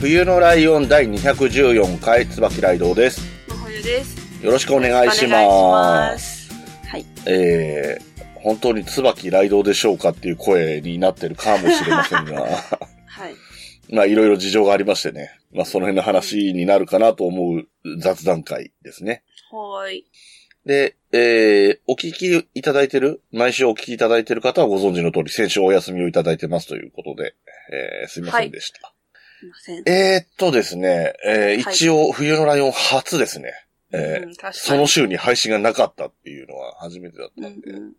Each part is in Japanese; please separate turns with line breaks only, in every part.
冬のライオン第214回、椿ライドウです。
真冬です。
よろしくお願いし
お願いし
ま。
ますす。はい。
えー、本当に椿ライドウでしょうかっていう声になってるかもしれませんが、
はい。
まあいろいろ事情がありましてね。まあその辺の話になるかなと思う雑談会ですね。
はーい。
で、えー、お聞きいただいてる、毎週お聞きいただいてる方はご存知の通り、先週お休みをいただいてますということで、えー、すいませんでした。
ません。
えーっとですね、えー
はい
一応冬のライオン初ですね。えー
うん、確かに。
その週に配信がなかったっていうのは初めてだった
うん
んで、
うん。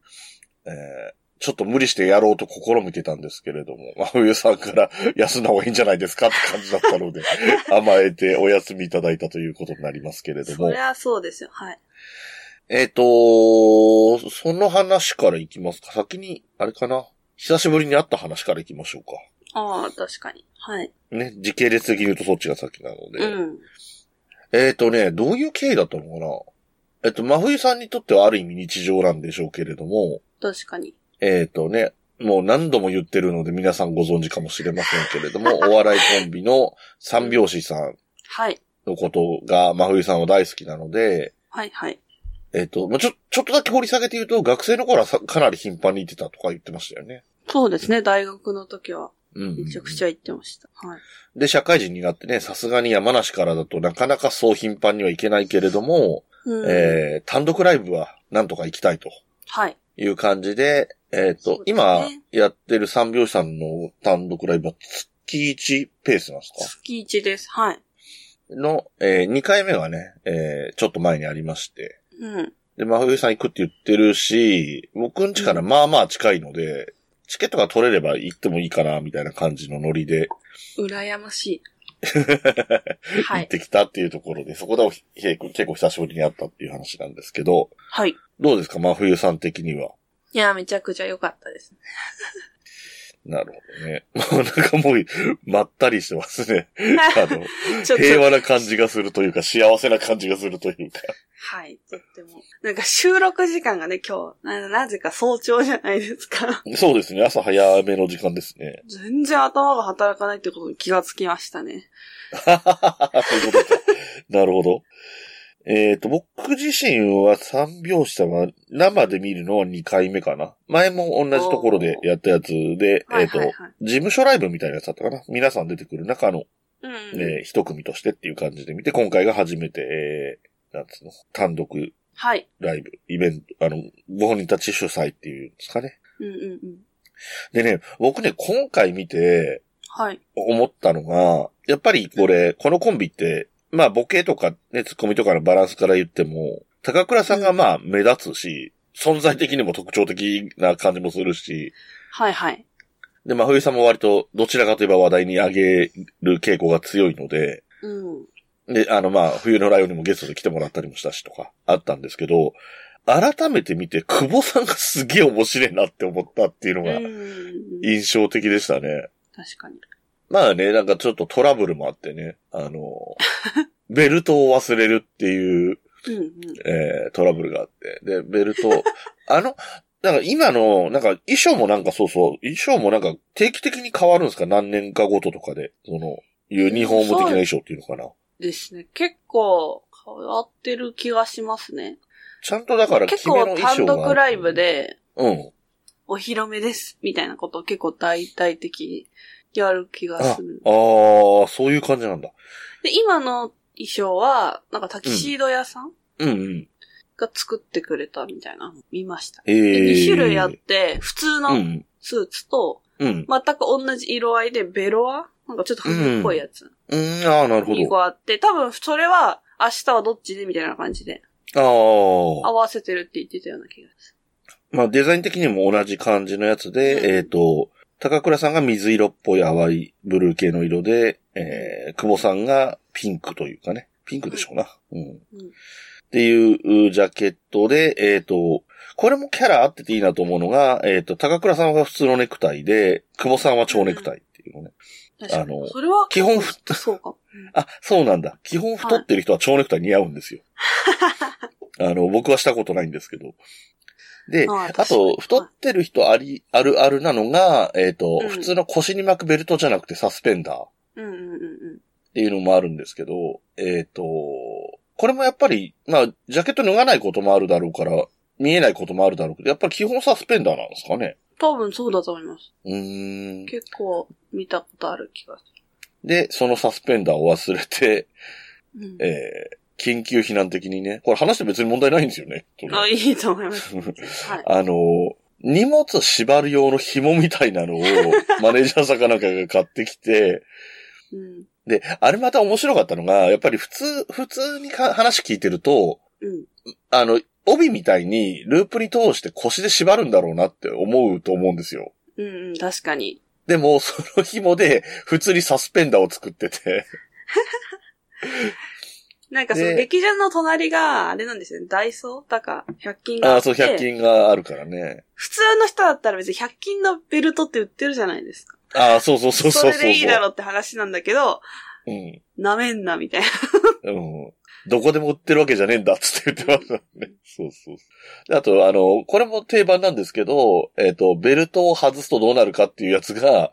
えーちょっと無理してやろうと試みてたんですけれども、まあ、冬さんから休んだ方がいいんじゃないですかって感じだったので、甘えてお休みいただいたということになりますけれども
そり。ゃそうですよ。はい。
えっ、と、その話からいきますか。先に、あれかな？久しぶりに会った話からいきましょうか。
ああ、確かに。はい。
ね、時系列的に言うとそっちが先なので。
うん。
えっ、とね、どういう経緯だったのかな？えっ、と、真冬さんにとってはある意味日常なんでしょうけれども、
確かに。
えっ、とね、もう何度も言ってるので皆さんご存知かもしれませんけれども、お笑いコンビの三拍子さん
はい。
のことが真冬さんは大好きなので、
はい、はい。
えっ、と、まあちょ、ちょっとだけ掘り下げて言うと、学生の頃はさかなり頻繁に行ってたとか言ってましたよね。
そうですね。大学の時は
うん。
めちゃくちゃ行ってました。はい。
で、社会人になってね、さすがに山梨からだとなかなかそう頻繁には行けないけれども、
うん。
えー、単独ライブはなんとか行きたいと
はい。
いう感じで、えっ、と、
そうですね
今やってる三拍子さんの単独ライブは月1ペースなんですか？
月一です。はい。
の、え2回目がね、えーちょっと前にありまして。
うん。
で、真冬さん行くって言ってるし、僕ん家からまあまあ近いので、チケットが取れれば行ってもいいかな、みたいな感じのノリで
羨ましい。はい。
行ってきたっていうところで、そこで結構結構久しぶりに会ったっていう話なんですけど、
はい。
どうですか真冬さん的には？
いや、めちゃくちゃ良かったです。
なるほどね。も うなんかもう、まったりしてますね。あの、平和な感じがするというか、幸せな感じがするというか。
はい。とっても。なんか収録時間がね、今日、ななぜか早朝じゃないですか。
そうですね。朝早めの時間ですね。
全然頭が働かないってことに気がつきましたね。
そういうことか。なるほど。えっ、と、僕自身は三拍子さんは生で見るのは2回目かな。前も同じところでやったやつで、
はい
えっ、と、
はいはい。
事務所ライブみたいなやつだったかな。皆さん出てくる中の、
うん。
えー一組としてっていう感じで見て、今回が初めて、えー、なんつうの、単独
はい。
ライブ、イベント、あの、ご本人たち主催っていうんですかね。
うんうんうん。
でね、僕ね、今回見て、
はい。
思ったのが、やっぱりこれ、このコンビって、まあボケとかね、ツッコミとかのバランスから言っても、高倉さんがまあ目立つし、存在的にも特徴的な感じもするし、
はいはい。
で、まあ冬さんも割とどちらかといえば話題に上げる傾向が強いので、
うん。
で、あのまあ冬のライオンにもゲストで来てもらったりもしたしとか、あったんですけど、改めて見て、久保さんがすげえ面白いなって思ったっていうのが。印象的でしたね。
確かに。
まあね、なんかちょっとトラブルもあってね、あの、ベルトを忘れるっていう、
うんうん。
えートラブルがあって。で、ベルト、あの、なんか今の、なんか衣装もなんかそうそう、衣装もなんか定期的に変わるんですか？何年かごととかで。その、ユニフォーム的な衣装っていうのかな？
ですね。結構変わってる気がしますね。
ちゃんとだから
結構。単独ライブ。で、
うん。
お披露目です、みたいなことを結構大々的にやる気が
あ
する。
あー、そういう感じなんだ。
で、今の衣装は、なんかタキシード屋さん？
うんうん。
が作ってくれたみたいなの見ました。
え
で
ー。
2種類あって、普通の
うん。
スーツと、
うん。
全く同じ色合いでベロアなんかちょっと冬っぽいやつ。
うん、ああ、なるほ
2
ど。
個あって、多分それは明日はどっちでみたいな感じで
ああ。
合わせてるって言ってたような気がす
まあデザイン的にも同じ感じのやつで、
うん
えっ、と、高倉さんが水色っぽい淡いブルー系の色で、えー、久保さんがピンクというかね。ピンクでしょうな。うん。っていうジャケットで、えっ、と、これもキャラ合ってていいなと思うのが、えっ、と、高倉さんは普通のネクタイで、久保さんは蝶ネクタイっていうのね。あの
それは、
基本ふ
そうか。う ん
あ、そうなんだ。基本太ってる人は蝶ネクタイ似合うんですよ。あの、僕はしたことないんですけど。で、
あ
と、太ってる人あり、あるあるなのが、えっ、と、
うん
普通の腰に巻くベルトじゃなくてサスペンダーっ。ていうのもあるんですけど、えっ、と、これもやっぱり、まあ、ジャケット脱がないこともあるだろうから、見えないこともあるだろうけど、やっぱり基本サスペンダーなんですかね。
多分そうだと思います。
うーん。
結構見たことある気がす
で、そのサスペンダーを忘れて、
る。うん
えー、緊急避難的にね、これ話して別に問題ないんですよね。
あ、いいと思います。はい。
あの、荷物縛る用の紐みたいなのを マネージャーさんかなんかが買ってきて、
うん。
で、あれまた面白かったのが、やっぱり普通、普通にか話聞いてると、
うん。
あの、帯みたいにループに通して腰で縛るんだろうなって思うと思うんですよ。
うんうん、確かに。
でも、その紐で普通にサスペンダーを作ってて、
なんかその
で
劇場の隣が、あれなんですよね、ダイソー？だか、100均があ
ああ、
って。
そう、100均があるからね。
普通の人だったら別に100均のベルトって売ってるじゃないですか。
ああ、そうそうそうそうそう。
それでいいだろうって話なんだけど、
うん。
なめんな、みたいな。
うん。どこでも売ってるわけじゃねえんだっつって言ってましたね。そうそう。であと、あの、これも定番なんですけど、えっ、と、ベルトを外すとどうなるかっていうやつが、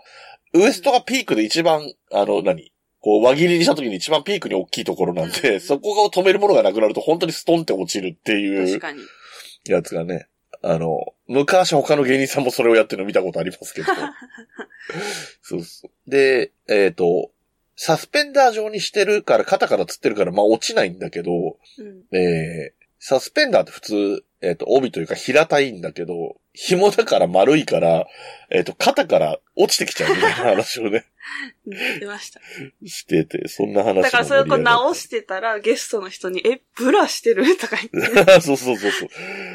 ウエストがピークで一番、あの、何？こう、輪切りにした時に一番ピークに大きいところなんで、
うん
そこが止めるものがなくなると本当にストンって落ちるっていう。やつがね、あの、昔他の芸人さんもそれをやってるの見たことありますけど。そうそう。で、えっ、と、サスペンダー状にしてるから、肩からつってるから、まあ落ちないんだけど、
うん。
えー、サスペンダーって普通、えっ、と、帯というか平たいんだけど、紐だから丸いから、えっ、と、肩から落ちてきちゃうみたいな話をね、
言ってました。
してて、そんな話も
だからそれをこう直
し
してたら、ゲストの人に、え、ブラしてる？とか言って。
そうそうそうそう。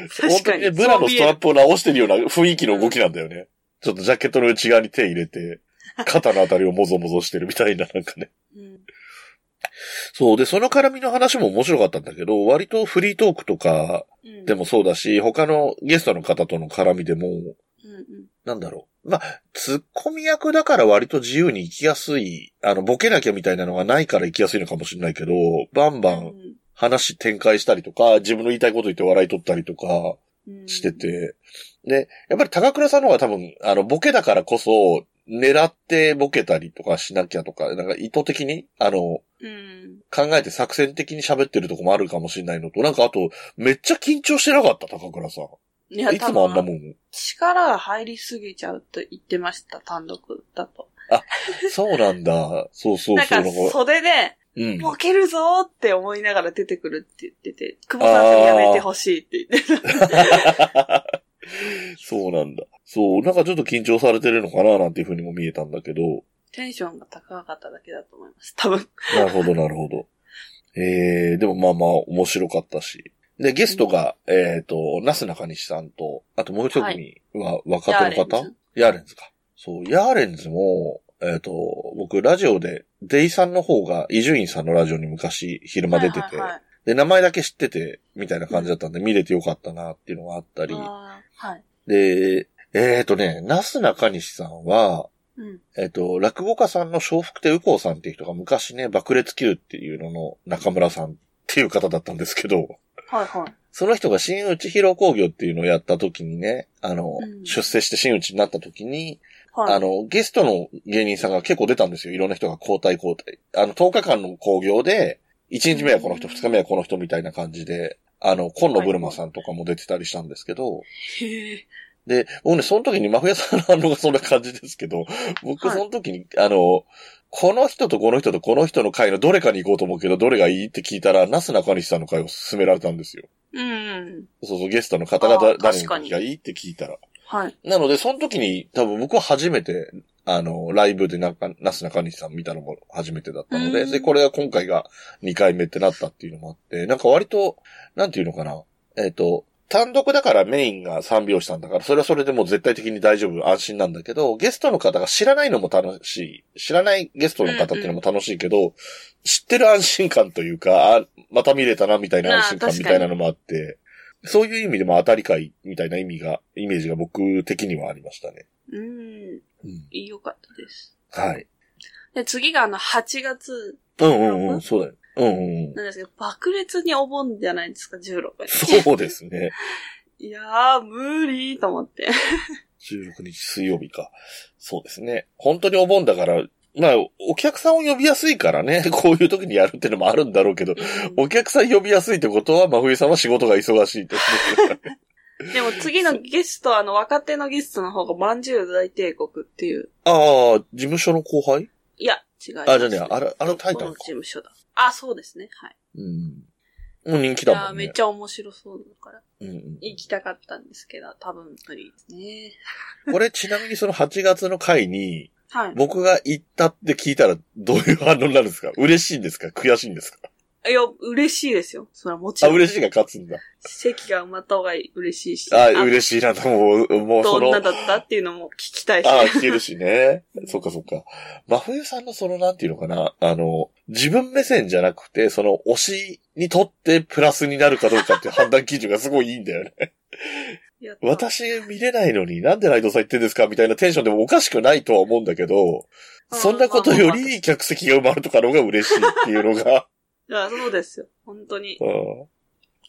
確かに
本当にね、ブラのストラップを直してるような雰囲気の動きなんだよね。ちょっとジャケットの内側に手入れて、肩のあたりをもぞもぞしてるみたいな、なんかね。
うん。
そう。で、その絡みの話も面白かったんだけど、割とフリートークとか
うん。
でもそうだし、他のゲストの方との絡みでも、
うんうん。
なんだろう。まあ、ツッコミ役だから割と自由に生きやすい、あの、ボケなきゃみたいなのがないから生きやすいのかもしれないけど、バンバン話展開したりとか、自分の言いたいこと言って笑い取ったりとか
うん
して。て、で、やっぱり高倉さんの方が多分、あの、ボケだからこそ、狙ってボケたりとかしなきゃとか、なんか意図的に、あの、
うん。
考えて作戦的に喋ってるとこもあるかもしれないのと、なんかあと、めっちゃ緊張してなかった、高倉さん。
いや、
いつもあんなもん。
力が入りすぎちゃうと言ってました、単独だと。
そうなんだ。そうそうそう。
なんか袖で、
うん。
ボケるぞーって思いながら出てくるって言ってて、久保さんそれやめてほしいって言ってた。
そうなんだ。そう、なんかちょっと緊張されてるのかななんていう風にも見えたんだけど。
テンションが高かっただけだと思います。多分。
なるほど、なるほど。えー、でもまあまあ面白かったし。で、ゲストが、えっ、と、なすなかにしさんと、あともう一組は若手の方、
ヤーレンズ
ヤーレンズか。そう、ヤーレンズも、えっ、と、僕ラジオで、デイさんの方が伊集院さんのラジオに昔昼間出てて、
はいはいはい
で、名前だけ知ってて、みたいな感じだったんで、見れてよかったなっていうのがあったり、
はい。
で、えっ、とね、なすなかにしさんは、
うん。
えっ、と、落語家さんの笑福亭右近さんっていう人が昔ね、爆裂級っていうのの中村さんっていう方だったんですけど、
はいはい。
その人が新内広工業っていうのをやった時にね、あの、
うん
出世して新内になった時に、
はい。
あの、ゲストの芸人さんが結構出たんですよ。いろんな人が交代交代。あの、10日間の興行で、1日目はこの人、
うん
2日目はこの人みたいな感じで、あの、今野ブルマさんとかも出てたりしたんですけど、
へえ。
で、僕ね、その時に、マフィアさんの反応がそんな感じですけど、僕
はい
その時に、あの、この人とこの人とこの人の回のどれかに行こうと思うけど、どれがいいって聞いたら、ナス中西さんの回を勧められたんですよ。
うんうん。
そうそう、ゲストの方が誰がいいって聞いたら。
はい。
なので、その時に、多分僕は初めて、あの、ライブでなんか、ナス中西さん見たのも初めてだったので、
うん。
で、これが今回が2回目ってなったっていうのもあって、なんか割と、なんていうのかな、えっ、と、単独だからメインが三拍子さんだから、それはそれでもう絶対的に大丈夫、安心なんだけど、ゲストの方が知らないのも楽しい。知らないゲストの方っていうのも楽しいけど、知ってる安心感というか、あ、また見れたなみたいな安心感みたいなのもあって、そういう意味でも当たり会みたいな意味が、イメージが僕的にはありましたね。
うん。
うん。
よかったです。
はい。
で、次があの、8月
うんうんうん、そうだよ。うんうんうん。
なんですけど、爆裂にお盆じゃないですか、16日。
そうですね。
いやー、無理と思って。
16日水曜日か。そうですね。本当にお盆だから、まあ、お客さんを呼びやすいからね、こういう時にやるってのもあるんだろうけど、お客さん呼びやすいってことは、真冬さんは仕事が忙しいって。
でも次のゲスト、あの、若手のゲストの方が、まんじゅう大帝国っていう。
ああ、事務所の後輩？
いや、違います。
あ、じゃあね、あれ、あのタイタ
この
ルか。
事務所だ。あ、そうですね。はい。
うん。もう人気だもんね。
めっちゃ面白そうだから。
うんうん
行きたかったんですけど、多分無理ですね。
これちなみにその8月の回に、
はい。
僕が行ったって聞いたらどういう反応になるんですか？嬉しいんですか？悔しいんですか？
いや、嬉しいですよ。それはもち
あ、
ろん。
嬉しいが勝つんだ。
席が埋まった方が嬉しいし。
あ、嬉しいなと思う。もうその、
どんなだったっていうのも聞きたいし。
ああ、聞けるしね。そっかそっか。真冬さんのその、なんていうのかな？あの、自分目線じゃなくて、その、推しにとってプラスになるかどうかっていう判断基準がすごいいいんだよね。私見れないのになんでライドさん言ってんですかみたいなテンションでもおかしくないとは思うんだけど、
うん
そんなことより客席が埋まるとかの方が嬉しいっていうのが、
いや、そうですよ。本当に。
うん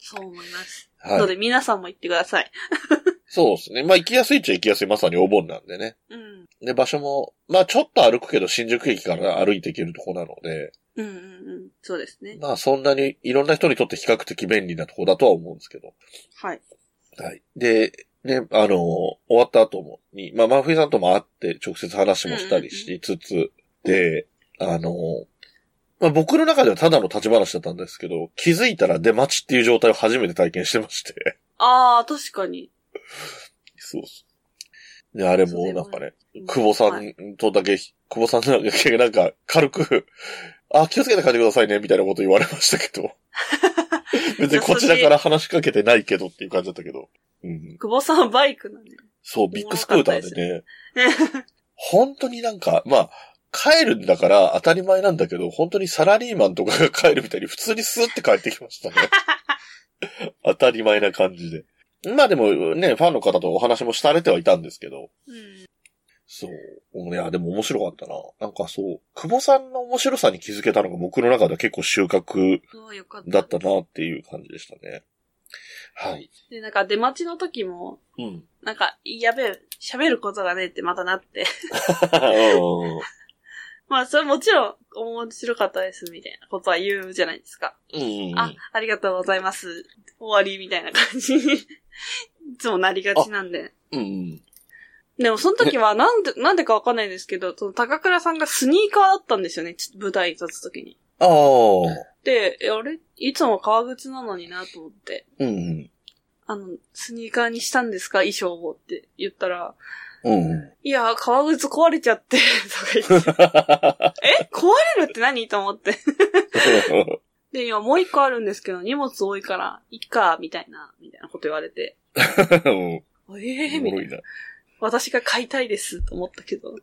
そう思います。
はい。
ので、皆さんも行ってください。
そうですね。まあ行きやすいっちゃ行きやすい、まさにお盆なんでね。
うん。
で、場所も、まあちょっと歩くけど新宿駅から歩いて行けるとこなので、
うんうんうん。そうですね。
まあそんなにいろんな人にとって比較的便利なとこだとは思うんですけど。
はい。
はい。で、ね、あの、終わった後も、に、まあ、真冬さんとも会って直接話もしたりしつつ、で、あの、まあ、僕の中ではただの立ち話だったんですけど、気づいたら出待ちっていう状態を初めて体験してまして。
ああ、確かに。
そうそう。で、あれもなんかね、久保さ
はい
んとだけ、久保さんだけなんか軽く、あ、気をつけて帰ってくださいね、みたいなこと言われましたけど。別にこちらから話しかけてないけどっていう感じだったけど。うん、
久保さんはバイクなんで。
そう、ビッグスクーターでね。本当になんか、まあ、帰るんだから当たり前なんだけど、本当にサラリーマンとかが帰るみたいに普通にスーって帰ってきましたね。当たり前な感じで。まあでもね、ファンの方とお話もされてはいたんですけど、
うん。
そう。いや、でも面白かったな。なんかそう、久保さんの面白さに気づけたのが僕の中では結構収穫。だったなっていう感じでしたね。はい。
で、なんか出待ちの時も、
うん。
なんか、やべえ、喋ることがねってまたなって。まあ、それもちろん面白かったですみたいなことは言うじゃないですか。
うん。うん。
あ、ありがとうございます。終わりみたいな感じに、いつもなりがちなんで。
うんうん。
でもその時はなんで、なんでかわかんないんですけど、その高倉さんがスニーカーだったんですよね、ち舞台に立つ時に。
ああ。
で、えあれ？いつも革靴なのになと思って、
うんうん。
あの、スニーカーにしたんですか？衣装をって言ったら、
うんうん。
いや、革靴壊れちゃって、とか言って。え？壊れるって何？と思って。で、今もう一個あるんですけど、荷物多いから、いっか、みたいな、みたいなこと言われて。
うん
ええー、みたいな。私が買いたいです、と思ったけど。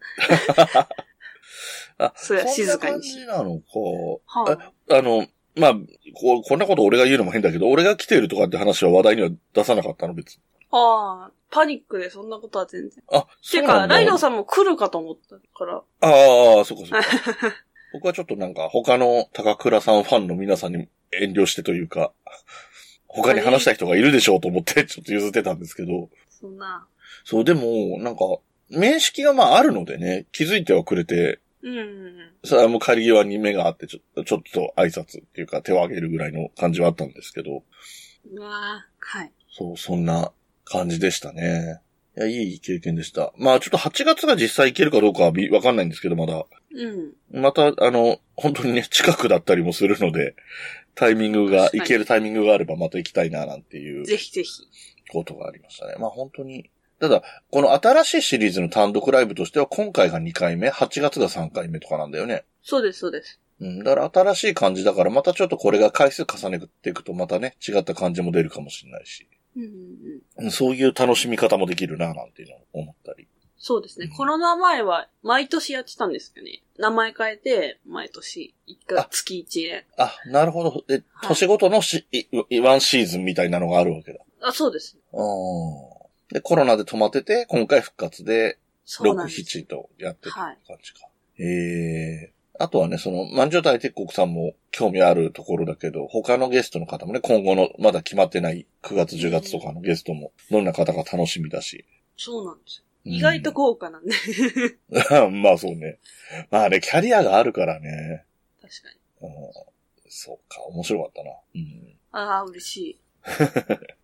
あ、
それは静かにし
そんな感じなのか。
は
ああの、まあ、こうこんなこと俺が言うのも変だけど、俺が来てるとかって話は話題には出さなかったの、別に。
あ、ああ、パニックでそんなことは全然。
あ、そうなんだ
ライドさんも来るかと思ったから。
ああ、そっかそっか。僕はちょっとなんか、他の高倉さんファンの皆さんに遠慮してというか、他に話したい人がいるでしょうと思って、ちょっと譲ってたんですけど。
そんな。
そう、でも、なんか、面識がまああるのでね、気づいてはくれて、
うん。
それはもう帰り際に目があって、ちょっと、ちょっと挨拶っていうか手を挙げるぐらいの感じはあったんですけど、
うわーはい。
そう、そんな感じでしたね。いや、いい経験でした。まあちょっと8月が実際行けるかどうかはびわかんないんですけど、まだ。
うん。
また、あの、本当にね、近くだったりもするので、タイミングが、行けるタイミングがあればまた行きたいな、なんていう
ぜひぜひ。
ことがありましたね。まあ本当に。ただ、この新しいシリーズの単独ライブとしては、今回が2回目、8月が3回目とかなんだよね。
そうです、そうです。
うん。だから新しい感じだから、またちょっとこれが回数重ねていくと、またね、違った感じも出るかもしれないし。
うんうんうん。
そういう楽しみ方もできるな、なんていうのを思ったり。
そうですね。コロナ前は毎年やってたんですよね。名前変えて、毎年、一回
あ、
月一で。
あ、なるほど。え、
はい
年ごとのし、ワンシーズンみたいなのがあるわけだ。
あ、そうです。
うん。で、コロナで止まってて、今回復活で、6、
そうなんです。
7とやってる
はい
感じか。ええあとはね、その、万丈大鉄国さんも興味あるところだけど、他のゲストの方もね、今後のまだ決まってない9月、10月とかのゲストも、どんな方が楽しみだし。
そうなんですよ。
うん
意外と豪華なんで。
まあそうね。まあね、キャリアがあるからね。
確かに。
うん、そうか、面白かったな。うん
ああ、嬉しい。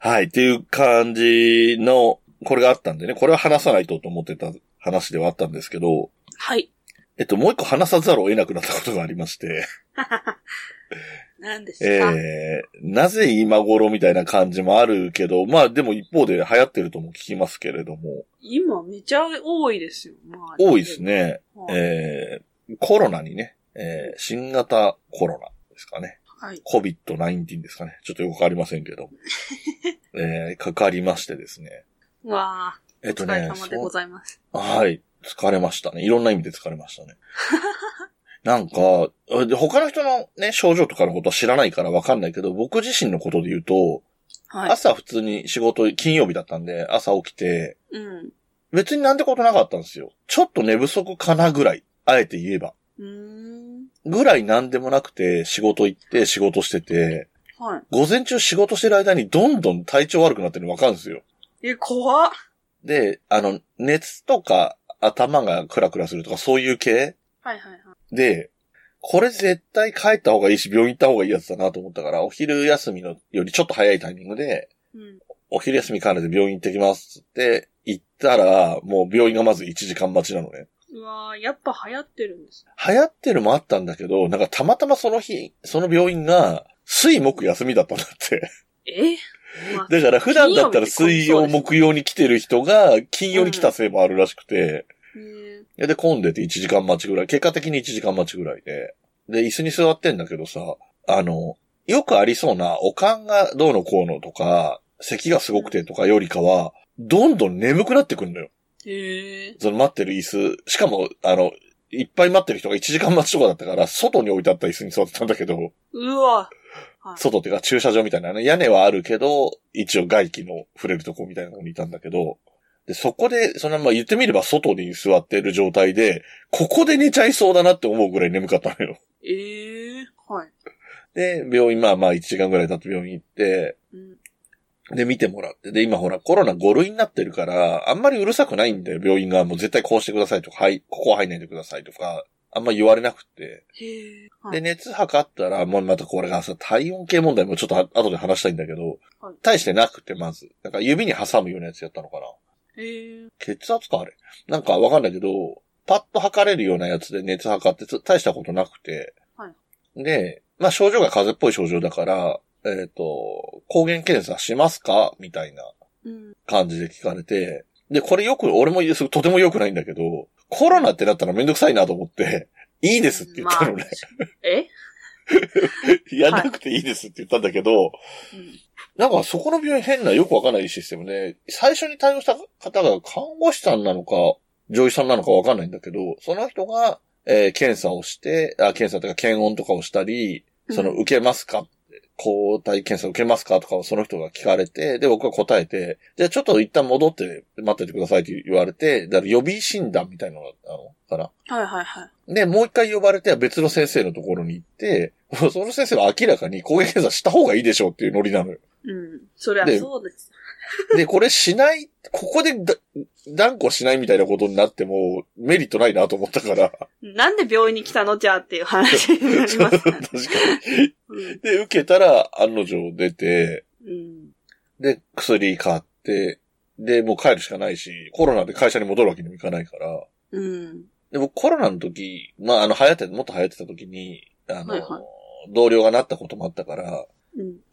はい、っていう感じの、これがあったんでね、これは話さないとと思ってた話ではあったんですけど、
はい。
えっと、もう一個話さざるを得なくなったことがありまして、
何です
え
か、
ー、なぜ今頃みたいな感じもあるけど、まあでも一方で流行ってるとも聞きますけれども、
今めちゃ多いですよ。まあ、
多いです。ね。
はい。
えー、コロナにね、えー、新型コロナですかね。
はい。
COVID-19 ですかね。ちょっとよくわかりませんけど。えー、かかりましてですね。
わあ、
えっと
お疲れ
ね、
様でございます。
はい。疲れましたね。いろんな意味で疲れましたね。なんか、で他の人のね、症状とかのことは知らないからわかんないけど、僕自身のことで言うと、
はい。
朝普通に仕事、金曜日だったんで、朝起きて、
うん。
別になんてことなかったんですよ。ちょっと寝不足かなぐらい。あえて言えば。
うーん。
ぐらいなんでもなくて、仕事行って仕事してて、
は
午前中仕事してる間にどんどん体調悪くなってるのわかるんですよ。
い。え、怖っ。
で、あの、熱とか頭がクラクラするとかそういう系？
はいはいはい。
で、これ絶対帰った方がいいし、病院行った方がいいやつだなと思ったから、お昼休みのよりちょっと早いタイミングで、
うん。
お昼休み兼ねて病院行ってきますって言ったら、もう病院がまず1時間待ちなのね。
うわーやっぱ流行ってるんですね。
流行ってるもあったんだけど、なんかたまたまその日、その病院が、水木休みだったんだって。
え？まあ
だから普段だったら水曜、木曜に来てる人が、金曜に来たせいもあるらしくて、
ね
で、混んでて1時間待ちぐらい、結果的に1時間待ちぐらいで、で、椅子に座ってんだけどさ、あの、よくありそうな、おかんがどうのこうのとか、咳がすごくてとかよりかは、どんどん眠くなってくんのよ。
へえ。
その待ってる椅子。しかも、あの、いっぱい待ってる人が1時間待ちとかだったから、外に置いてあった椅子に座ってたんだけど、
うわ。はい
外っていうか駐車場みたいなね、屋根はあるけど、一応外気の触れるとこみたいなとこにいたんだけど、で、そこで、そのまま言ってみれば外に座ってる状態で、ここで寝ちゃいそうだなって思うぐらい眠かったのよ。
ええはい。
で、病院、まあまあ1時間ぐらい経って病院行って、
うん。
で、見てもらって。で、今ほら、コロナ5類になってるから、あんまりうるさくないんだよ、病院が。もう絶対こうしてくださいとか、はい、ここは入んないでくださいとか、あんま言われなくて。で、
い。
熱測ったら、もうまたこれがさ、体温計問題もちょっとは後で話したいんだけど、
はい
大してなくて、まず。なんか指に挟むようなやつやったのかな。血圧かあれ。なんかわかんないけど、パッと測れるようなやつで熱測ってつ大したことなくて。
は
で、まあ症状が風邪っぽい症状だから、えっ、と、抗原検査しますか？みたいな
うん。
感じで聞かれて。で、これよく、俺も言うとても良くないんだけど、コロナってなったらめんどくさいなと思って、いいですって言ったのね。
まあえ？
やんなくていいですって言ったんだけど、
うん。
なんかそこの病院変なよくわかんないシステムで、最初に対応した方が看護師さんなのか、女医さんなのかわかんないんだけど、その人が、えー検査をして、あ、検査とか検温とかをしたり、その、
うん
受けますか？って抗体検査受けますかとかをその人が聞かれて、で、僕が答えて、じゃあちょっと一旦戻って待っててくださいって言われて、だから予備診断みたいなのがあのかな。
はいはいはい。
で、もう一回呼ばれて別の先生のところに行って、その先生は明らかに抗原検査した方がいいでしょうっていうノリなのよ。
うん。そりゃ
で
そうです。
で、これしない、ここでだ断固しないみたいなことになってもメリットないなと思ったから。
なんで病院に来たの？じゃあっていう話になります
確
か
に。
うん。
で、受けたら案の定出て、
うん。
で、薬買って、で、もう帰るしかないし、コロナで会社に戻るわけにもいかないから。
うん。
でもコロナの時、まあ、あの、流行って、もっと流行ってた時に、あの、
はいはい
同僚がなったこともあったから、
うん。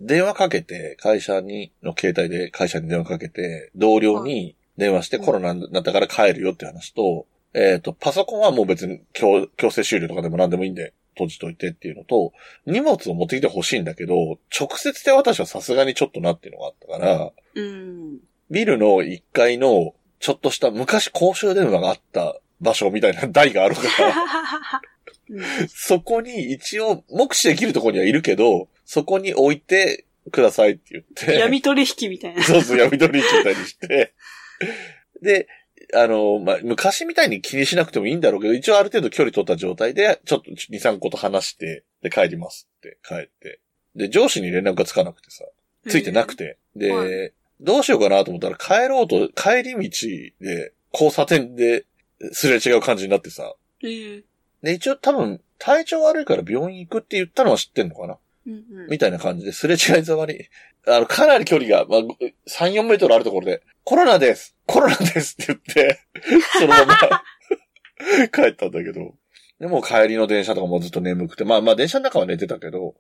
電話かけて、会社に、の携帯で会社に電話かけて、同僚に電話して
うん
コロナになったから帰るよって話と、えっ、と、パソコンはもう別に強強制終了とかでも何でもいいんで、閉じといてっていうのと、荷物を持ってきてほしいんだけど、直接手渡しはさすがにちょっとなっていうのがあったから、
うん。
ビルの1階の、ちょっとした昔公衆電話があった場所みたいな台があるから、
うん。
そこに一応目視できるところにはいるけど、そこに置いてくださいって言って。
闇取引みたいな。
そうそう、闇取引みたいにして。で、あの、まあ、昔みたいに気にしなくてもいいんだろうけど、一応ある程度距離取った状態で、ちょっと2、3個と話して、で、帰りますって帰って。で、上司に連絡がつかなくてさ、ついてなくて。で、
は
どうしようかなと思ったら帰ろうと、帰り道で、交差点ですれ違う感じになってさ。
えー
で、一応多分、体調悪いから病院行くって言ったのは知ってんのかな
うんうん。
みたいな感じですれ違いざまに、あの、かなり距離が、まあ、3、4メートルあるところで、コロナです!コロナですって言って、そのまま 帰ったんだけど。で、もう帰りの電車とかもずっと眠くて、まあまあ電車の中は寝てたけど、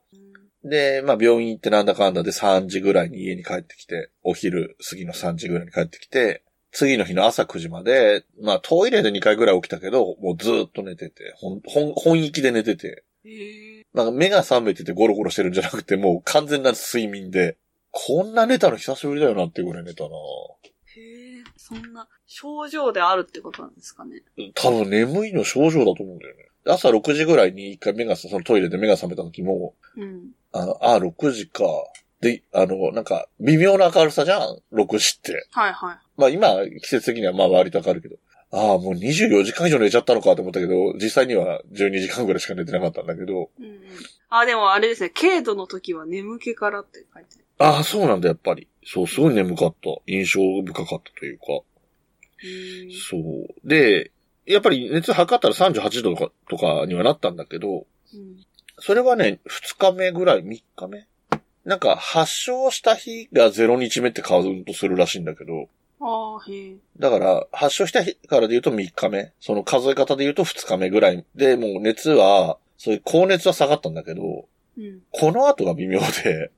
で、まあ病院行ってなんだかんだで3時ぐらいに家に帰ってきて、お昼過ぎの3時ぐらいに帰ってきて、次の日の朝9時まで、まあトイレで2回ぐらい起きたけど、もうずーっと寝てて、ほん、本、本域で寝てて、
えー
なんか目が覚めててゴロゴロしてるんじゃなくて、もう完全な睡眠で、こんな寝たの久しぶりだよなっていうぐらい寝たな
へえ、そんな症状であるってことなんですかね。
多分眠いの症状だと思うんだよね。朝6時ぐらいに一回目が、そのトイレで目が覚めた時も、
うん。
あの、あ、6時か。で、あの、なんか、微妙な明るさじゃん ?6 時って。
はいはい。
まあ今、季節的にはまあ割と明るいけど。ああ、もう24時間以上寝ちゃったのかと思ったけど、実際には12時間ぐらいしか寝てなかったんだけど。
うんうん。あ、でもあれですね、軽度の時は眠気からって書いて
ああ、そうなんだ、やっぱり。そう、すごい眠かった。印象深かったというか。
ある。へえ
そう。で、やっぱり熱測ったら38度とかとかにはなったんだけど、
うん。
それはね、2日目ぐらい、3日目？なんか、発症した日が0日目ってカウントするらしいんだけど、
ああ、へえ。
だから、発症した日からで言うと3日目。その数え方で言うと2日目ぐらい。で、もう熱は、そういう高熱は下がったんだけど、
うん。
この後が微妙で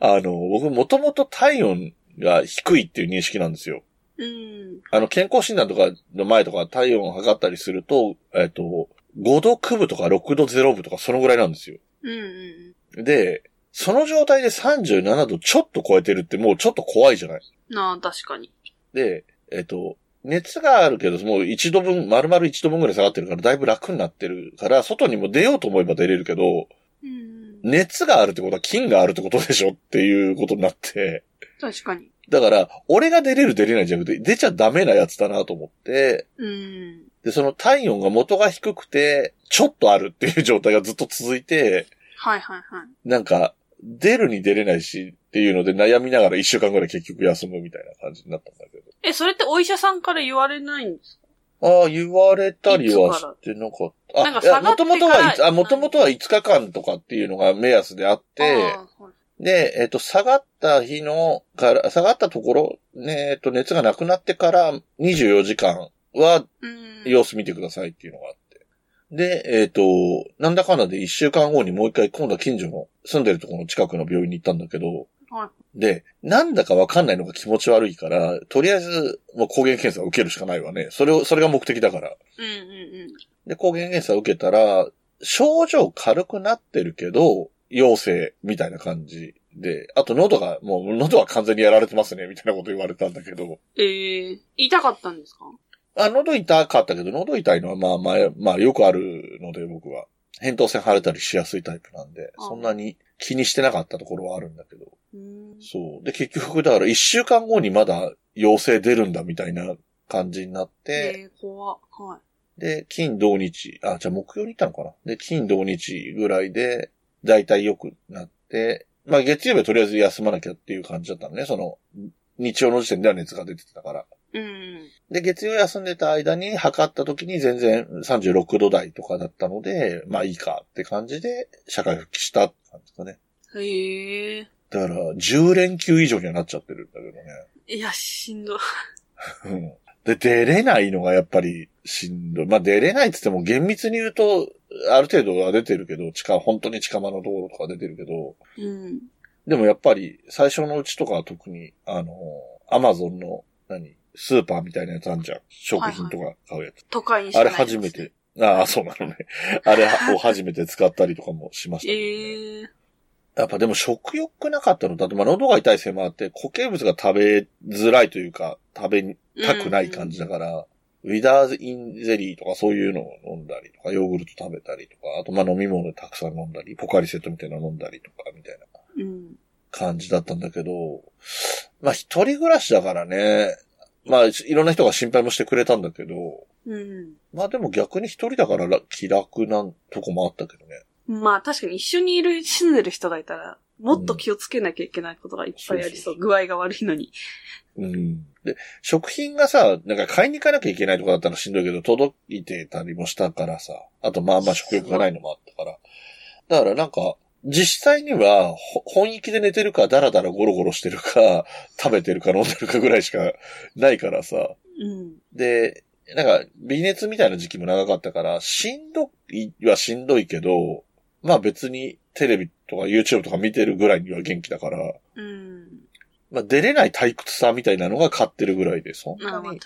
あの、僕もともと体温が低いっていう認識なんですよ。
うん。
あの、健康診断とかの前とか体温を測ったりすると、えっと、5度9分とか6度0分とかそのぐらいなんですよ。
うんうん
で、その状態で37度ちょっと超えてるってもうちょっと怖いじゃない？
うん。なあ、確かに。
で、えっと、熱があるけど、もう1度分、丸々1度分ぐらい下がってるからだいぶ楽になってるから、外にも出ようと思えば出れるけど、
うん。
熱があるってことは菌があるってことでしょっていうことになって、
確かに。
だから、俺が出れる出れないじゃなくて、出ちゃダメなやつだなと思って、
うん。
で、その体温が元が低くて、ちょっとあるっていう状態がずっと続いて、
はいはいはい。
なんか、出るに出れないしっていうので悩みながら一週間ぐらい結局休むみたいな感じになったんだけど。
え、それってお医者さんから言われないんですか？
ああ、言われたりはしてなかった。
なんか
あ、いや、
下がってから
もともとは、あ、もともとは5日間とかっていうのが目安であって、で、えっ、と、下がった日の、から、下がったところ、ね、えっ、と、熱がなくなってから24時間は
うん。
様子見てくださいっていうのがあって。で、えっ、と、なんだかんだで1週間後にもう一回今度は近所の住んでるところの近くの病院に行ったんだけど、
は
で、なんだかわかんないのが気持ち悪いから、とりあえず、もう抗原検査を受けるしかないわね。それを、それが目的だから。
うんうん
で、抗原検査を受けたら、症状軽くなってるけど、陽性みたいな感じで、あと喉が、もう喉は完全にやられてますね、みたいなこと言われたんだけど、
うん。ええ痛かったんですか？
あ、喉痛かったけど、喉痛いのはまあまあ、まあよくあるので僕は。扁桃腺腫れたりしやすいタイプなんで、
あ
そんなに気にしてなかったところはあるんだけど。
うん。
そう。で、結局、だから一週間後にまだ陽性出るんだみたいな感じになって、
えー、怖はい。
で、金土日、あ、じゃあ木曜に行ったのかな？で、金土日ぐらいで、だいたい良くなって、まあ月曜日はとりあえず休まなきゃっていう感じだったのね。その、日曜の時点では熱が出てたから。
うん。
で、月曜休んでた間に測った時に全然36度台とかだったので、まあいいかって感じで、社会復帰したって感じだね。
へえ。
だから、10連休以上にはなっちゃってるんだけどね。
いや、しんどい。
うん。で、出れないのがやっぱりしんどい。まあ、出れないって言っても厳密に言うと、ある程度は出てるけど、近、本当に近場の道路とか出てるけど、
うん。
でもやっぱり最初のうちとかは特に、あの、アマゾンの、何スーパーみたいなやつあんじゃん。食品とか買うやつ。
都会に
あれ初めて。ああ、そうなのね。あれを初めて使ったりとかもしました、ね。
ええ
やっぱでも食欲なかったのだって、まあ喉が痛いせいもあって、固形物が食べづらいというか、食べたくない感じだから、ウィダーインゼリーとかそういうのを飲んだりとか、ヨーグルト食べたりとか、あとまあ飲み物たくさん飲んだり、ポカリスエットみたいなの飲んだりとか、みたいな
うん。
感じだったんだけど、まあ一人暮らしだからね、まあいろんな人が心配もしてくれたんだけど、
うん。
まあでも逆に一人だからら気楽なとこもあったけどね。
まあ確かに一緒にいる、住んでる人がいたら、もっと気をつけなきゃいけないことがいっぱいありそう。具合が悪いのに。
うん。で、食品がさ、なんか買いに行かなきゃいけないとかだったらしんどいけど、届いてたりもしたからさ。あとまあまあ食欲がないのもあったから。だからなんか、実際には、ほ本域で寝てるか、ダラダラゴロゴロしてるか、食べてるか飲んでるかぐらいしかないからさ。
うん。
で、なんか、微熱みたいな時期も長かったから、しんどいはしんどいけど、まあ別にテレビとか YouTube とか見てるぐらいには元気だから、
うん。
まあ出れない退屈さみたいなのが勝ってるぐらいで、そん
まあ
なに。
まあ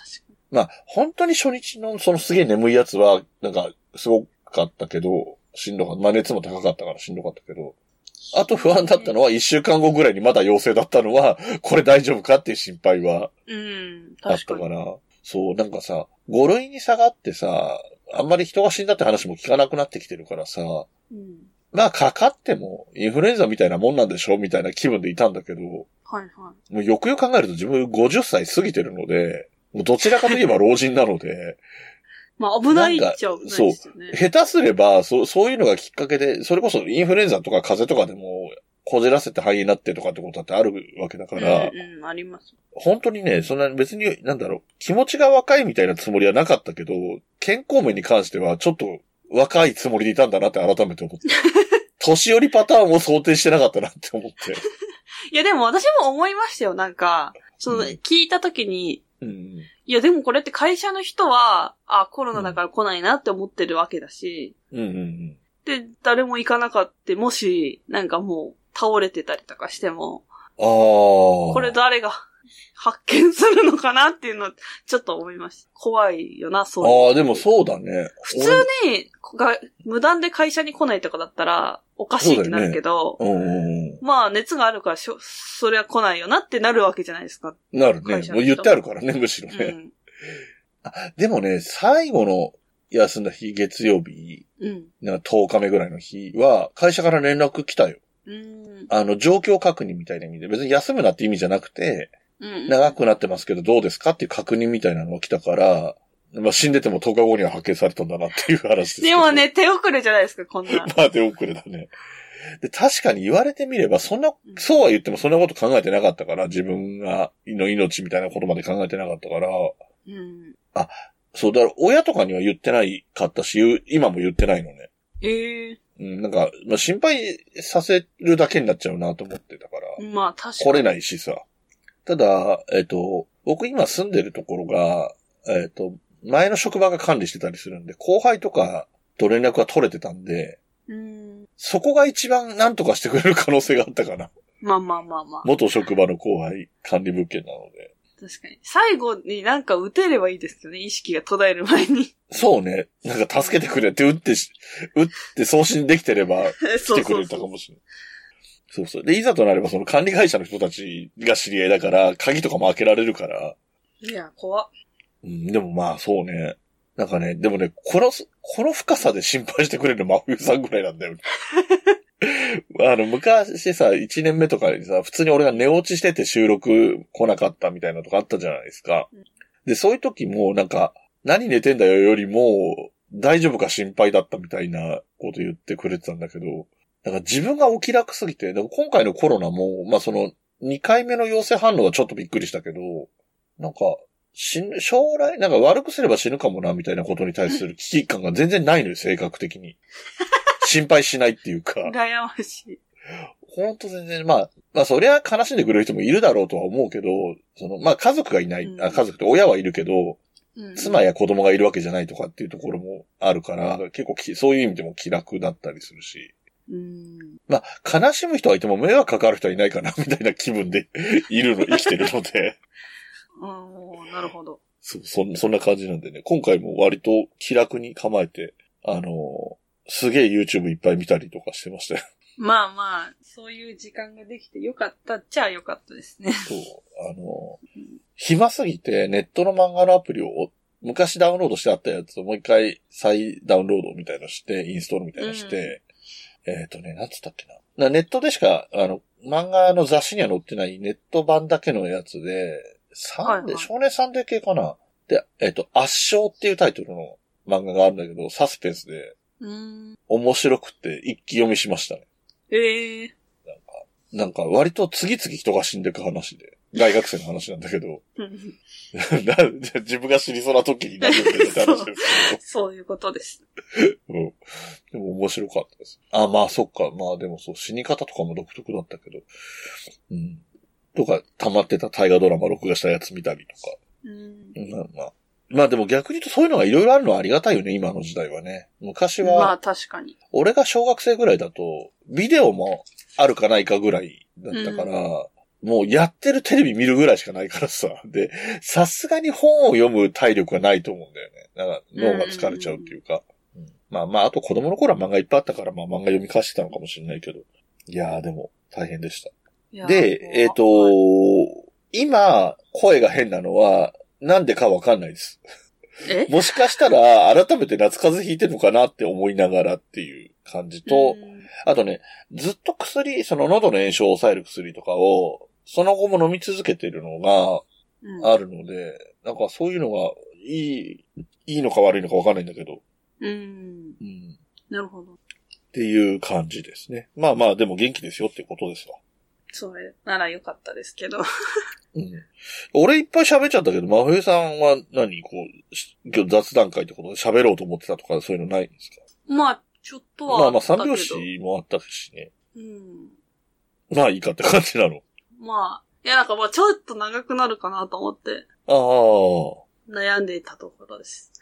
まあ本当に初日のそのすげえ眠いやつは、なんかすごかったけど、しんどかった。まあ熱も高かったからしんどかったけど、あと不安だったのは一週間後ぐらいにまだ陽性だったのは、これ大丈夫かっていう心配は
に。うん。
あっ。たから、そう、なんかさ、5類に下がってさ、あんまり人が死んだって話も聞かなくなってきてるからさ、
うん。
まあかかってもインフルエンザみたいなもんなんでしょ？みたいな気分でいたんだけど、も
はいは
うよくよく考えると自分50歳過ぎてるので、もうどちらかといえば老人なので、
い。まあ危ないっちゃ危ないですよね。
下手すれば、そそういうのがきっかけで、それこそインフルエンザとか風邪とかでも、こじらせて肺になってとかってことだってあるわけだから、
うん、うん、あります。
本当にね、そんな別に、なんだろう、気持ちが若いみたいなつもりはなかったけど、健康面に関してはちょっと若いつもりでいたんだなって改めて思って。年寄りパターンを想定してなかったなって思って。
いやでも私も思いましたよ。なんか、その、
うん
聞いたときに、
うん。
いやでもこれって会社の人は、あ、コロナだから来ないなって思ってるわけだし、
うんうんうん。
で、誰も行かなかった、もし、なんかもう、倒れてたりとかしても、
ああ。こ
これ誰が 発見するのかなっていうの、ちょっと思いました。怖いよな、そう。
ああ、でもそうだね。
普通に、が無断で会社に来ないとかだったら、おかしいってなるけど、
俺うんうんうん。
まあ、熱があるからしょ、それは来ないよなってなるわけじゃないですか。
なるねもう言ってあるからね、むしろね。
うん。
でもね、最後の休んだ日、月曜日、
うん。
なんか10日目ぐらいの日は、会社から連絡来たよ。
うん。
あの、状況確認みたいな意味で、別に休むなって意味じゃなくて、
うん。
長くなってますけどどうですかっていう確認みたいなのが来たから、まあ死んでても10日後には発見されたんだなっていう話です。
でも。ね、手遅れじゃないですか、こんな。
まあ手遅れだね。で、確かに言われてみれば、そんな、そうは言ってもそんなこと考えてなかったから、自分が、の命みたいなことまで考えてなかったから、
うん。
そう、だから親とかには言ってないかったし、今も言ってないのね。
ええ
うん、なんか、まあ、心配させるだけになっちゃうなと思ってたから。
まあ、確かに。
来れないしさ。ただ、えっ、と、僕今住んでるところが、えっ、と、前の職場が管理してたりするんで、後輩とかと連絡が取れてたんで、
うん。
そこが一番何とかしてくれる可能性があったかな。
まあまあまあまあ。
元職場の後輩管理物件なので。
確かに。最後になんか撃てればいいですよね、意識が途絶える前に。
そうね。なんか助けてくれって打ってし、打って送信できてれば来てくれた。かもしれない。そうそう。で、いざとなればその管理会社の人たちが知り合いだから、鍵とかも開けられるから、
いや、怖っ。
うん、でもまあそうね。なんかね、でもね、この、この深さで心配してくれる真冬さんぐらいなんだよ。あの、昔さ、1年目とかにさ、普通に俺が寝落ちしてて収録来なかったみたいなとかあったじゃないですか
うん。
で、そういう時も、なんか、何寝てんだよよりも、大丈夫か心配だったみたいなこと言ってくれてたんだけど、なんか自分がお気楽すぎて、だから今回のコロナも、まあその、2回目の陽性反応はちょっとびっくりしたけど、なんか、死ぬ、将来、なんか悪くすれば死ぬかもな、みたいなことに対する危機感が全然ないのよ、性格的に。心配しないっていうか。
羨ましい。
ほんと全然、まあ、まあそりゃ悲しんでくれる人もいるだろうとは思うけど、その、まあ家族がいない、
うん
あ家族って親はいるけど、
うん
妻や子供がいるわけじゃないとかっていうところもあるから、結構きそういう意味でも気楽だったりするし。
うん。
まあ、悲しむ人はいても迷惑かかる人はいないかな、みたいな気分でいるの、生きてるので。
うん、なるほど。
そう、そんそんな感じなんでね、今回も割と気楽に構えてあの、すげえ YouTube いっぱい見たりとかしてましたよ。
まあまあ、そういう時間ができてよかったっちゃよかったですね。
そう。あの、暇すぎてネットの漫画のアプリを昔ダウンロードしてあったやつをもう一回再ダウンロードみたいのして、インストールみたいのして、えっ、とね、なんつったっけな。なネットでしか、あの、漫画の雑誌には載ってないネット版だけのやつで、サンデー、
はいはい
少年サンデー系かな？で、えっ、と、圧勝っていうタイトルの漫画があるんだけど、サスペンスで。面白くて一気読みしましたね。
ええ
なんか割と次々人が死んでいく話で、大学生の話なんだけど、
ー。
な自分が死にそうな時に何を言ってるって話です
そういうことです。
けど、うん。でも面白かったです。あ、まあそっか。まあでもそう、死に方とかも独特だったけど、うん。とか、溜まってた大河ドラマ録画したやつ見たりとか。
うん。
まあまあ。まあでも逆に言うとそういうのがいろいろあるのはありがたいよね、今の時代はね。昔は、
まあ確かに。
俺が小学生ぐらいだと、ビデオもあるかないかぐらいだったから、もうやってるテレビ見るぐらいしかないからさ。で、さすがに本を読む体力がないと思うんだよね。なんか脳が疲れちゃうっていうか。うんまあまあ、あと子供の頃は漫画いっぱいあったから、まあ漫画読み返してたのかもしれないけど。いやーでも大変でした。で、えっ、と、今、声が変なのは、なんでかわかんないです。
え？
もしかしたら、改めて夏風邪ひいてるのかなって思いながらっていう感じと、
うん
あとね、ずっと薬、その喉の炎症を抑える薬とかを、その後も飲み続けてるのが
うん
あるので、なんかそういうのがいい、いいのか悪いのかわかんないんだけど、
うん。
うん。
なるほど。
っていう感じですね。まあまあ、でも元気ですよってことですわ。
それならよかったですけど。
うん。俺いっぱい喋っちゃったけど、真冬さんは何こうし、今日雑談会ってことで喋ろうと思ってたとかそういうのないんですか？
まあ、ちょっとは
まあまあ
ったけど。
三拍子もあったしね。
うん。
まあいいかって感じなの。
まあ、いやなんかまあちょっと長くなるかなと思って
あ
悩んでいたところです。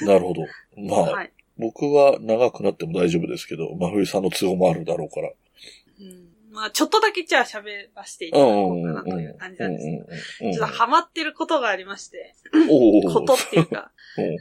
あ、なるほど。まあ、
はい。
僕は長くなっても大丈夫ですけど、真冬さんの都合もあるだろうから。
うん。まあ、ちょっとだけじゃあ喋らせていただこうかなという感じなんです。
うんうん
ちょっとハマってることがありまして、ことっていうか
うん、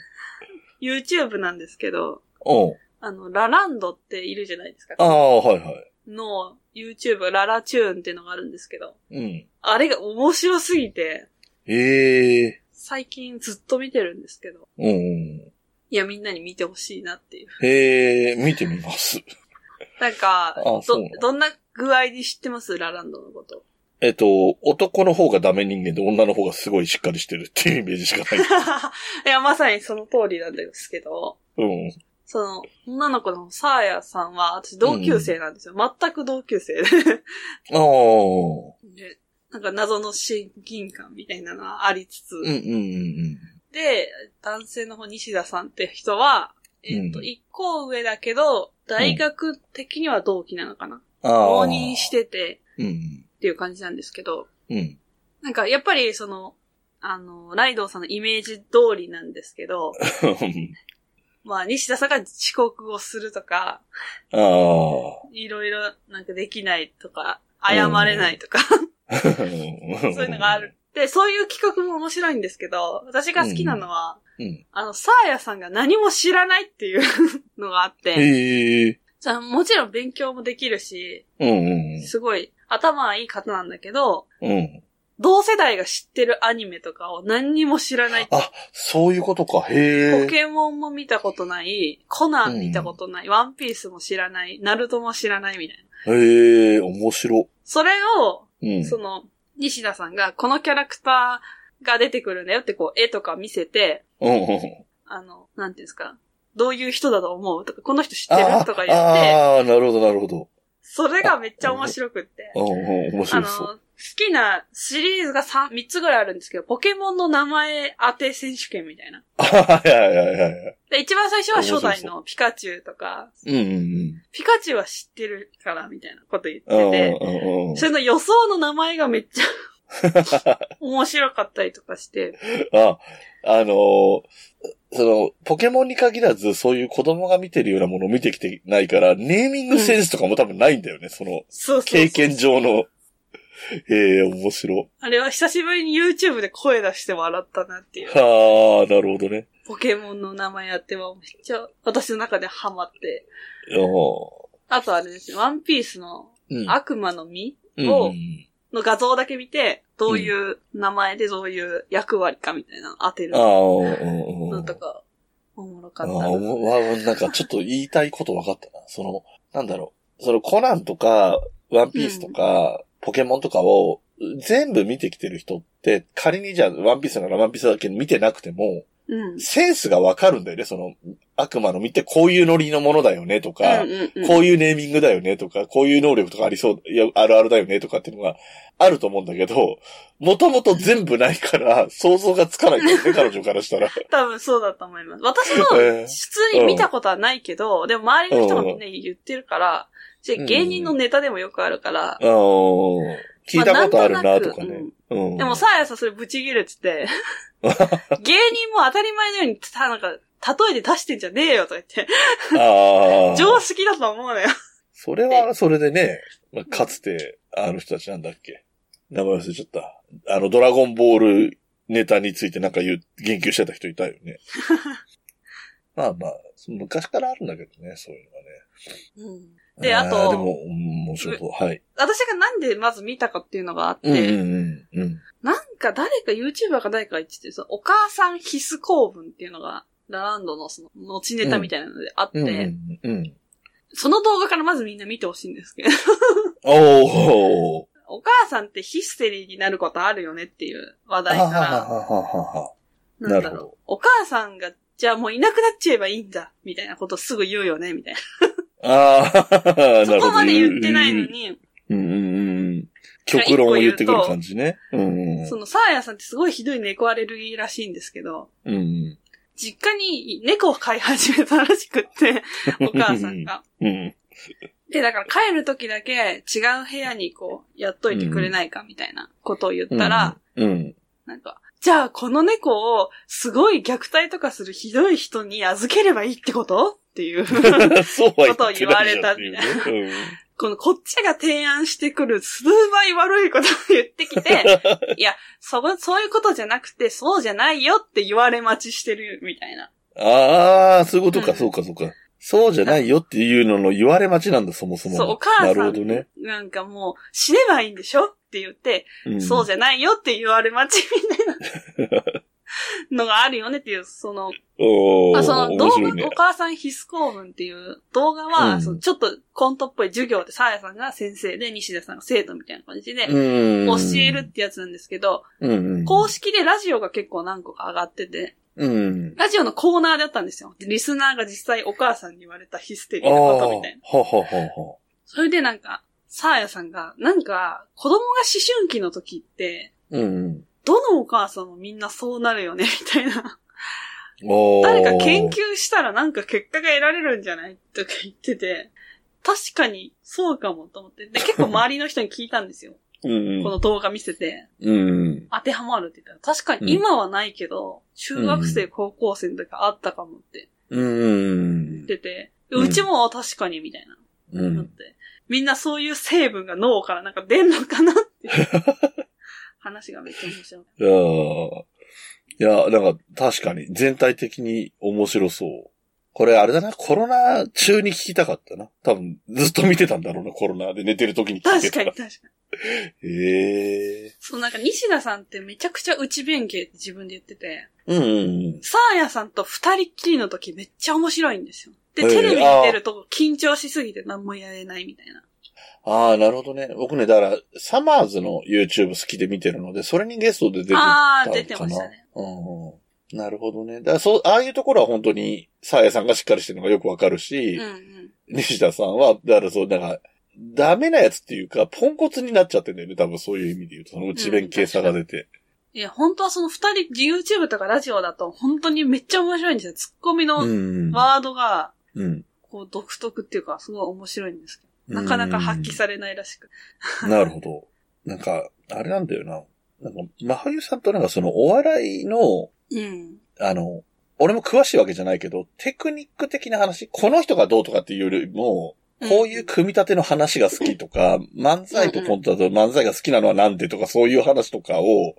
YouTube なんですけど、
うん。
あの、ラランドっているじゃないですか。
ああ、はいはい。
の YouTube ララチューンっていうのがあるんですけど、
うん。
あれが面白すぎて、
ええ
最近ずっと見てるんですけど、
うんうん。
いや、みんなに見てほしいなっていう。
へえ、見てみます。
なんか、どどんな具合に知ってます？ラランドのこと。
えっと、男の方がダメ人間で女の方がすごいしっかりしてるっていうイメージしかない。
いや、まさにその通りなんですけど、
うん。
その、女の子のサーヤさんは、私同級生なんですよ。全く同級生で。
ああ。
でなんか謎の親近感みたいなのはありつつ、
うんうんうん
で、男性の方、西田さんって人は、えっ、と、
うん
一個上だけど、大学的には同期なのかな。
うん。ああ。
浪人してて
うん。
っていう感じなんですけど、
うん。
なんかやっぱりその、あの、ライドウさんのイメージ通りなんですけど、まあ、西田さんが遅刻をするとか。いろいろなんかできないとか、謝れないとか、
そう
いうのがある。。で、そういう企画も面白いんですけど、私が好きなのは、
うん。
あの、サーヤさんが何も知らないっていうのがあって。じゃあもちろん勉強もできるし、
うんうん
すごい頭はいい方なんだけど、
うん。うん。
同世代が知ってるアニメとかを何にも知らない。
あ、そういうことか。へえ。
ポケモンも見たことない、コナン見たことない、ワンピースも知らない、ナルトも知らないみたいな。
へえ、面白。
それを、
うん。
その、西田さんがこのキャラクターが出てくるんだよってこう絵とか見せて、
うんうん。
あの、なんていうんですか、どういう人だと思う？とか、この人知ってる？
あ
とか言って、
ああ、なるほど、なるほど。
それがめっちゃ面白くって。
うんうん、面
あの、
白そう。
好きなシリーズが 3, 3つぐらいあるんですけど、ポケモンの名前当て選手権みたいな。
はいはいはいはい。
で、一番最初は初代のピカチュウとか、
うんうん
ピカチュウは知ってるから、みたいなこと言
うん。うん
ってて、
うんうん
それの予想の名前がめっちゃ面白かったりとかして、
あ、あのーその、ポケモンに限らず、そういう子供が見てるようなものを見てきてないから、ネーミングセンスとかも多分ないんだよね、その、
そうそうそう
経験上の。へ え、面白。
あれは久しぶりに YouTube で声出して笑ったなっていう。
はあ、なるほどね。
ポケモンの名前やってはめっちゃ私の中でハマって。
お
あとあれですね、ワンピースの
うん。
悪魔の実
うん
をの画像だけ見て、どういう名前でどういう役割かみたいなの当てる
ああ、うんうんうん。
のとか、おもろか
ああ、
ったな。
おわなんかちょっと言いたいこと分かったな。その、なんだろう。そのコナンとか、ワンピースとか、ポケモンとかを全部見てきてる人って、仮にじゃあワンピースならワンピースだけ見てなくても、
うん。
センスが分かるんだよね。その、悪魔の見てこういうノリのものだよねとか、
うんうんうん
こういうネーミングだよねとか、こういう能力とかありそう、いや、あるあるだよねとかっていうのがあると思うんだけど、もともと全部ないから想像がつかないんだよね、彼女からしたら。
多分そうだと思います。私も
えー
普通に見たことはないけど、でも周りの人がみんな言ってるから、じゃあ芸人のネタでもよくあるから、
うん聞いたことあるなとか
まあ。
うん
でもさあやさんそれブチギレてて、芸人も当たり前のように、たなんか、例えで出してんじゃねえよとか言って、
ああ。
常識だと思うのよ。
それは、それでね、まあかつて、あの人たちなんだっけ？名前忘れちゃった。あの、ドラゴンボールネタについてなんか言う、言及してた人いたよね。まあまあ、昔からあるんだけどね、そういうのはね。
であと
ーでも、うん面白そう。はい。
私がなんでまず見たかっていうのがあって、
うんうんうんうん。
なんか誰か YouTuber か誰かが言ってて、そのお母さん必須公文っていうのが、ラランドのその、持ちネタみたいなのであって、
うんうんうん。
その動画からまずみんな見てほしいんですけど、
おー。
お母さんってヒステリーになることあるよねっていう話題から。なんだろう
なるほど。
お母さんが、じゃあもういなくなっちゃえばいいんだ、みたいなことすぐ言うよね、みたいな。
ああ、な
そ
るほど。
こまで言ってないのに、
うんうんうん。極論を言ってくる感じね。うんうん。
そのサーヤさんってすごいひどい猫アレルギーらしいんですけど、
うんうん。
実家に猫を飼い始めたらしくって、お母さんが。
うん。
で、だから帰る時だけ違う部屋にこう、やっといてくれないかみたいなことを言ったら、
うん。
なんか、じゃあこの猫をすごい虐待とかするひどい人に預ければいいってこと？っていう。ことを言われたみたい
うん
このこっちが提案してくる数倍悪いことを言ってきて、いや、そ、そういうことじゃなくて、そうじゃないよって言われ待ちしてるみたいな。
ああ、そういうことか、
うん
そうか、そうか。そうじゃないよっていうのの言われ待ちなんだ、そもそも。
そう、お母
な
さん、
るほどね。
なんかもう、死ねばいいんでしょって言って、
うん
そうじゃないよって言われ待ちみたいな のがあるよねっていう、その、あその動画、
ね
お。母さん必須公文っていう動画は、
うん
そのちょっとコントっぽい授業で、さあやさんが先生で、西田さんが生徒みたいな感じで、
うん。
教えるってやつなんですけど。公式でラジオが結構何個か上がってて、
うん。
ラジオのコーナーだったんですよ。でリスナーが実際お母さんに言われたヒステリーなことみたいな。
はははは。
それでなんか、さあやさんが、なんか、子供が思春期の時って、
うんうん。
どのお母さんもみんなそうなるよね、みたいな。誰か研究したらなんか結果が得られるんじゃないとか言ってて、確かにそうかもと思って。で、結構周りの人に聞いたんですよ。
う んうん。
この動画見せて、
うん。
当てはまるって言ったら、確かに今はないけど、中学生、高校生の時あったかもって
うん
言っ。てて、
う
ちも確かにみたいな。
うん。
だって、みんなそういう成分が脳からなんか出んのかなって 話がめっちゃ面白い。
いやーいや、なんか確かに全体的に面白そう。これあれだな、コロナ中に聞きたかったな。多分ずっと見てたんだろうな、コロナで寝てる時に聞いてた。
確かに確かに。
へえ
そうなんか西田さんってめちゃくちゃ内弁慶って自分で言ってて、
ー。うんうん
サーヤさんと二人っきりの時めっちゃ面白いんですよ。で、テレビに出ると緊張しすぎて何もやれないみたいな。
ああ、なるほどね。僕ね、だから、サマーズの YouTube 好きで見てるので、それにゲストで出てたのかな。
あー出てましたね。
うんうん。なるほどね。だからそう、ああいうところは本当に、サーヤさんがしっかりしてるのがよくわかるし、
うんうん。
西田さんは、だからそう、なんか、ダメなやつっていうか、ポンコツになっちゃってんだよね。多分そういう意味で言うと、その内弁慶さが出て。
いや、本当はその二人、YouTube とかラジオだと本当にめっちゃ面白いんですよ。ツッコミの
うん。
ワードが、
うん。
こう独特っていうか、すごい面白いんですけど。なかなか発揮されないらしく。
なるほど。なんか、あれなんだよな。なんか、まはゆさんとなんかそのお笑いの、
うん。
あの、俺も詳しいわけじゃないけど、テクニック的な話、この人がどうとかっていうよりも、こういう組み立ての話が好きとか、漫才とコントだと漫才が好きなのはなんでとか、そういう話とかを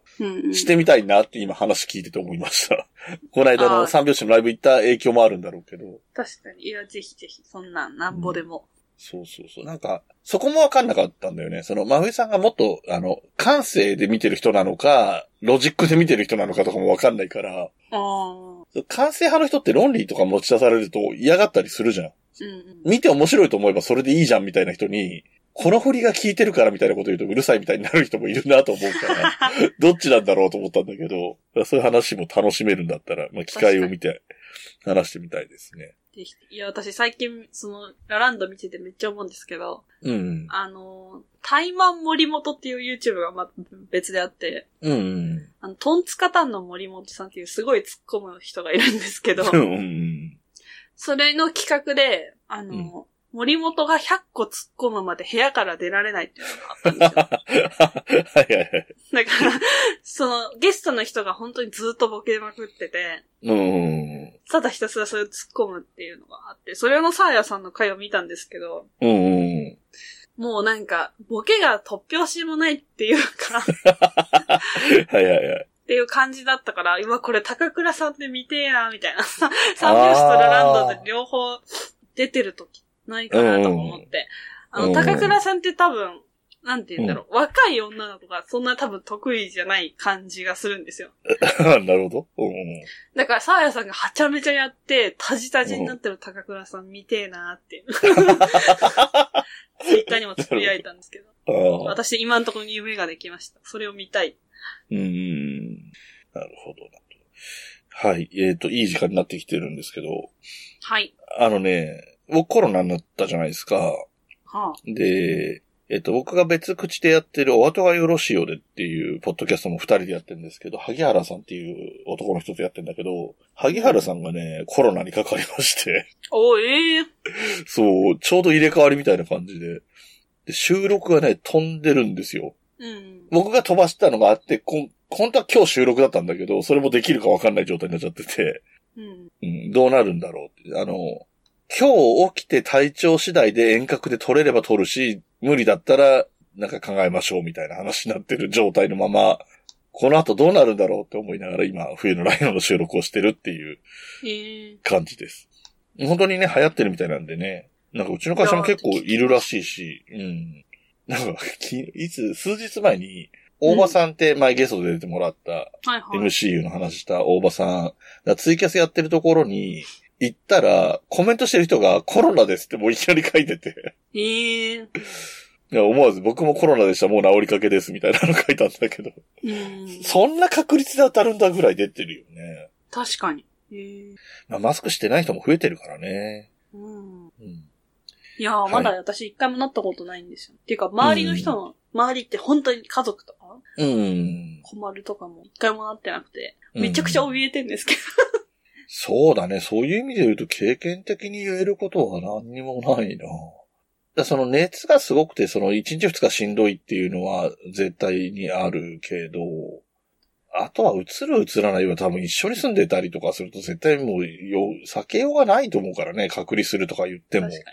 してみたいなって今話聞いてて思いました。この間の三拍子のライブ行った影響もあるんだろうけど。
確かに。いや、ぜひぜひ、そんなん、なんぼでも。
そうそうそう。なんか、そこもわかんなかったんだよね。その、真冬さんがもっと、あの、感性で見てる人なのか、ロジックで見てる人なのかとかもわかんないから、
ああ。
感性派の人って論理とか持ち出されると嫌がったりするじゃん。
うんうん。
見て面白いと思えばそれでいいじゃんみたいな人に、この振りが効いてるからみたいなこと言うとうるさいみたいになる人もいるなと思うから、どっちなんだろうと思ったんだけど、そういう話も楽しめるんだったら、まあ、機会を見て話してみたいですね。
ぜひいや、私最近、その、ラランド見ててめっちゃ思うんですけど、
うん。
あの、タイマン森本っていう YouTube がま、別であって、
うんうん。
あの、トンツカタンの森本さんっていうすごい突っ込む人がいるんですけど、
うんうん。
それの企画で、あの、森本が100個突っ込むまで部屋から出られないっていうのがあったんですよ。
はいはいはい。
だから、その、ゲストの人が本当にずっとボケまくってて、
うん。
ただひたすらそれを突っ込むっていうのがあって、それのサーヤさんの回を見たんですけど、
うんうん。
もうなんか、ボケが突拍子もないっていうか、っ
はいはいはい。
ていう感じだったから、今これ高倉さんで見てえな、みたいな。三拍子とラランドで両方出てる時ないかなと思って。あの、
うん
高倉さんって多分、なんて言うんだろう、若い女の子がそんな多分得意じゃない感じがするんですよ。
なるほど。
だから、サーヤさんがはちゃめちゃやって、タジタジになってる高倉さん見てえなって。ツイッターにもつぶやいたんですけど。私、今のところに夢ができました。それを見たい。
うんうん。なるほどな。はい。えっ、と、いい時間になってきてるんですけど、
はい。
あのね、僕コロナになったじゃないですか。
はあ。
で、えっ、と、僕が別口でやってるお後がよろしいよでっていうポッドキャストも二人でやってるんですけど、萩原さんっていう男の人とやってるんだけど、萩原さんがね、コロナにかかりまして、
おええ
そう、ちょうど入れ替わりみたいな感じで、で収録がね、飛んでるんですよ。
うん。
僕が飛ばしたのがあって、こん本当は今日収録だったんだけど、それもできるかわかんない状態になっちゃってて、
うん。
うん、どうなるんだろうって。あの、今日起きて体調次第で遠隔で撮れれば撮るし、無理だったらなんか考えましょうみたいな話になってる状態のまま、この後どうなるんだろうって思いながら今、冬のライオンの収録をしてるっていう
ええ
感じです。本当にね、流行ってるみたいなんでね。なんかうちの会社も結構いるらしいし、うん。なんか、きいつ、数日前に、大場さんって前ゲストで出てもらった。MCU の話した大場さんがツイキャスやってるところに行ったら、コメントしてる人がコロナですってもういきなり書いてて、
ええ
いや思わず僕もコロナでした、もう治りかけですみたいなの書いたんだけど、
うん。
そんな確率で当たるんだぐらい出てるよね。
確かに。ええ
まあ、マスクしてない人も増えてるからね。
うん。
うん。
いやー、まだ私一回もなったことないんですよ。っていうか、周りの人の、周りって本当に家族とか、
うん。
困るとかも一回もなってなくて、
うん
めちゃくちゃ怯えてんですけど。
そうだね。そういう意味で言うと経験的に言えることは何にもないな。だその熱がすごくて、その1日2日しんどいっていうのは絶対にあるけど、あとは映る映らないは多分一緒に住んでたりとかすると絶対もう、避けようがないと思うからね、隔離するとか言っても。
確か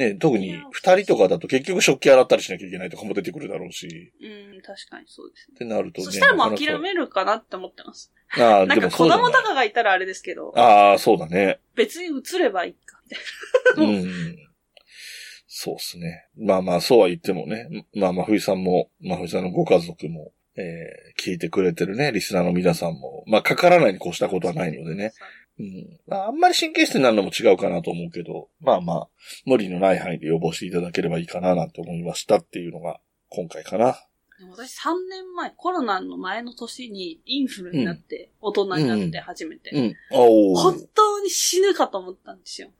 ね、特に二人とかだと結局食器洗ったりしなきゃいけないとかも出てくるだろうし。
に。うん、確かにそうですね。
ってなるとね。
そしたらもう諦めるかなって思ってます。
ああ、でも
子供とかがいたらあれですけど、
ああ、そうだね。
別に映ればいいか、みたいな。
うん。そうですね。まあまあ、そうは言ってもね。まあ、真冬さんも、真冬さんのご家族も、えー、聞いてくれてるね、リスナーの皆さんも、まあ、かからないに越したことはないのでね。うん。まあ、あんまり神経質になるのも違うかなと思うけど、まあまあ、無理のない範囲で予防していただければいいかななんて思いましたっていうのが、今回かな。
私3年前、コロナの前の年にインフルになって、大人になって初めて、
うん。お
本
ー。
当に死ぬかと思ったんですよ。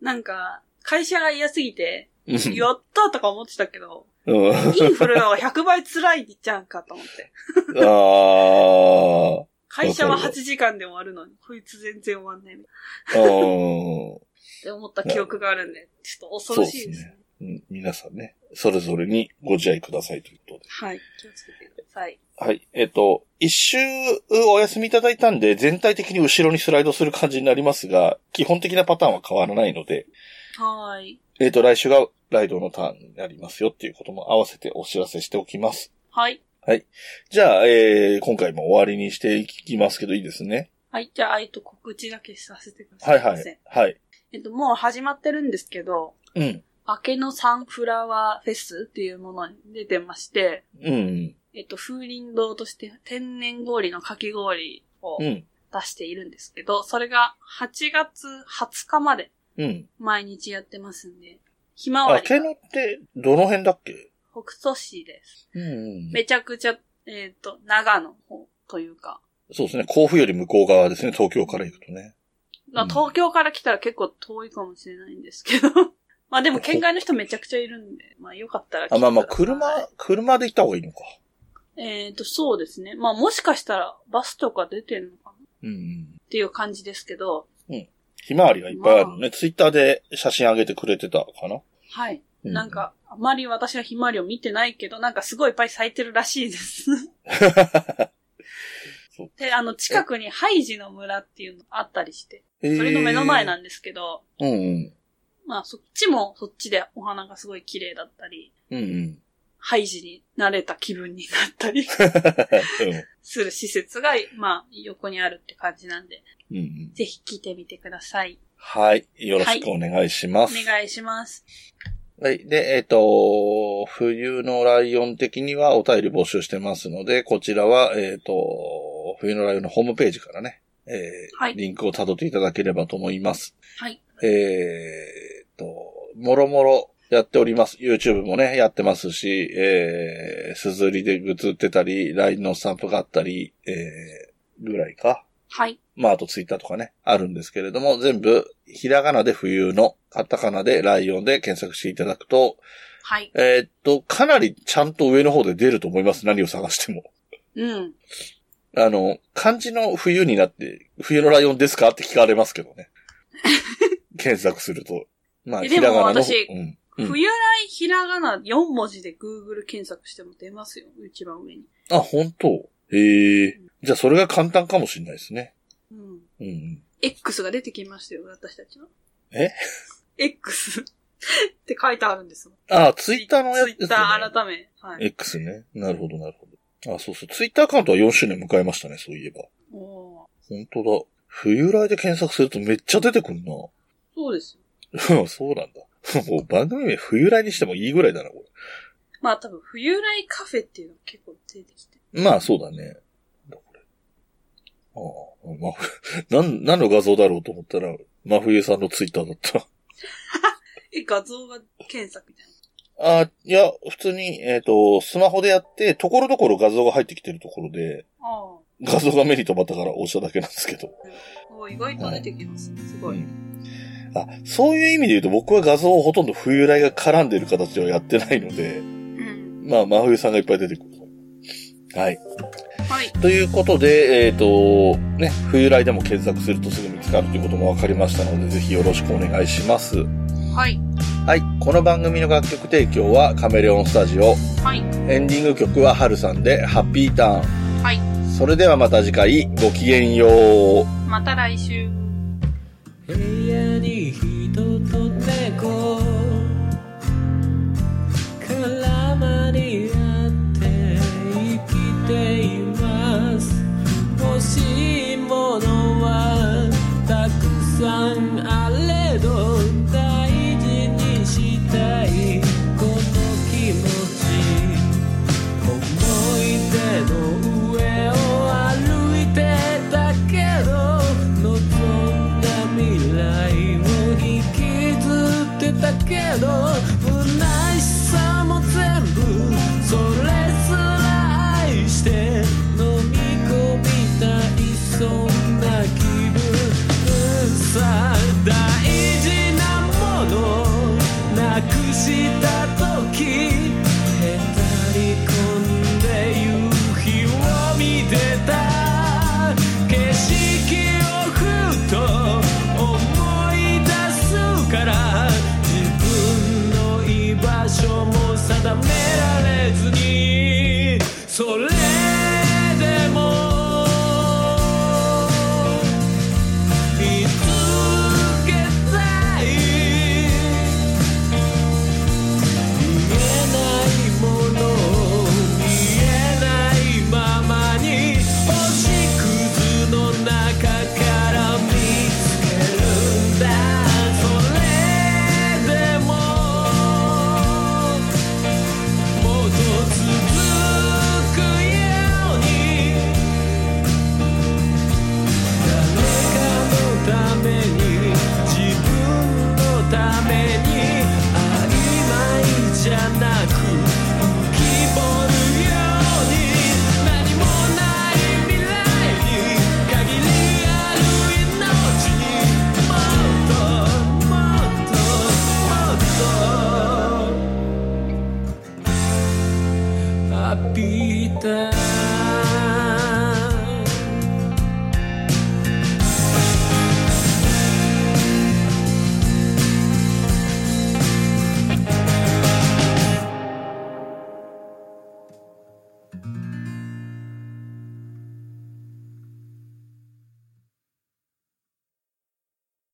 なんか、会社が嫌すぎて、
うん
やったとか思ってたけど、
うん。
インフルの方が100倍辛いじゃんかと思って。
あ
会社は
わかる
8時間で終わるのに、こいつ全然終わんないみたい
ー。うん。
って思った記憶があるんで、ちょっと恐ろしいですね。
うん皆さんね、それぞれにご自愛くださいということで。
はい。気をつけてください。
はい。えっ、と、一周お休みいただいたんで、全体的に後ろにスライドする感じになりますが、基本的なパターンは変わらないので、
はーい。
えっ、と、来週がライドのターンになりますよっていうことも合わせてお知らせしておきます。
はい。
じゃあ、えー、今回も終わりにしていきますけどいいですね。
はい。じゃあ、えっと、告知だけさせてくださ。
はいい
すい
はい。はい。
えっと、もう始まってるんですけど、
うん。
明けのサンフラワーフェスっていうものに出てまして、
うん。
えっと、風林堂として天然氷のかき氷を
うん。
出しているんですけど、それが8月20日まで
うん。
毎日やってますんで、ひまわりが
のって、どの辺だっけ？
北斗市です。
うんうん。
めちゃくちゃ、えっ、と、長野方というか、
そうですね。甲府より向こう側ですね。東京から行くとね。
まあ
うん
東京から来たら結構遠いかもしれないんですけど、まあでも県外の人めちゃくちゃいるんで、まあよかったら来て
あ、まあまあ、車、車で行った方がいいのか。
えっ、と、そうですね。まあもしかしたらバスとか出てるのかなっ
うんうん。
ていう感じですけど、
ひまわりがいっぱいあるのね。ツイッターで写真上げてくれてたかな。
はい。
う
なん、か、あまり私はひまわりを見てないけど、なんかすごいいっぱい咲いてるらしいです。で、あの、近くにハイジの村っていうのがあったりして、
そ
それの目の前
な
なんですけど、
うんうん。
まあそっちもそっちでお花がすごい綺麗だったり、
うんうん。
ハイジになれた気分になったり する施設が、まあ横にあるって感じなんで、
うんうん。
ぜひ来てみてください。
はい。よろしくお願いします。
お願いします。
はい。で、えっ、と、冬のライオン的にはお便り募集してますので、こちらは、えっ、と、冬のライオンのホームページからね、えー
はい
リンクを辿っていただければと思います。
はい。
えっ、と、もろもろやっております。YouTube もね、やってますし、えー、すずりでグッズ売ってたり、LINE のスタンプがあったり、えー、ぐらいか。
はい。
まあ、あとツイッターとかね、あるんですけれども、全部、ひらがなで冬の、カタカナでライオンで検索していただくと、
はい。
えーっと、かなりちゃんと上の方で出ると思います。何を探しても。
うん。
あの、漢字の冬になって、冬のライオンですかって聞かれますけどね。検索すると。まあ、ひらがなの。
私
うん。うん
冬来ひらがな4文字で Google 検索しても出ますよ。一番上に。
あ、本当？へえ。じゃあ、それが簡単かもしれないですね。
うん。
うんうん。
X が出てきましたよ、私たちの。
え
？X って書いてあるんですもん。
あ、ツイッターのやつね。
ツイッター改め。はい。
X ね。なるほど、なるほど。あ、そうそう。ツイッターアカウントは4周年迎えましたね、そういえば。
おー
本当だ。冬来で検索するとめっちゃ出てくるな。
そうです
そ
よ。
う そうなんだ。もう番組名冬来にしてもいいぐらいだな、こ
まあ多分、冬来カフェっていうのが結構出てきて。
れ。まあ、そうだね。ああ、まあ、なん、何の画像だろうと思ったら、真冬さんのツイッターだった。
え、画像が検索みたいな。
あいや、普通に、えっ、と、スマホでやって、ところどころ画像が入ってきてるところで、
あ
画像が目に留まったから押しただけなんですけど。
あ。お意外と出てきますね。すごい。
うんあ、そういう意味で言うと僕は画像をほとんど冬来が絡んでる形ではやってないので、
うん。
まあ、真冬さんがいっぱい出てくる。はい。
はい。
ということで、えっ、と、ね、冬来でも検索するとすぐ見つかるということも分かりましたので、ぜひよろしくお願いします。
はい。
はい。この番組の楽曲提供はカメレオンスタジオ。
はい。
エンディング曲はハルさんでハッピーターン。
はい。
それではまた次回、ごきげんよう。
また来週。
部屋に人と猫さんあれど大事にしたい。この気持ち。思い出の上を歩いてたけど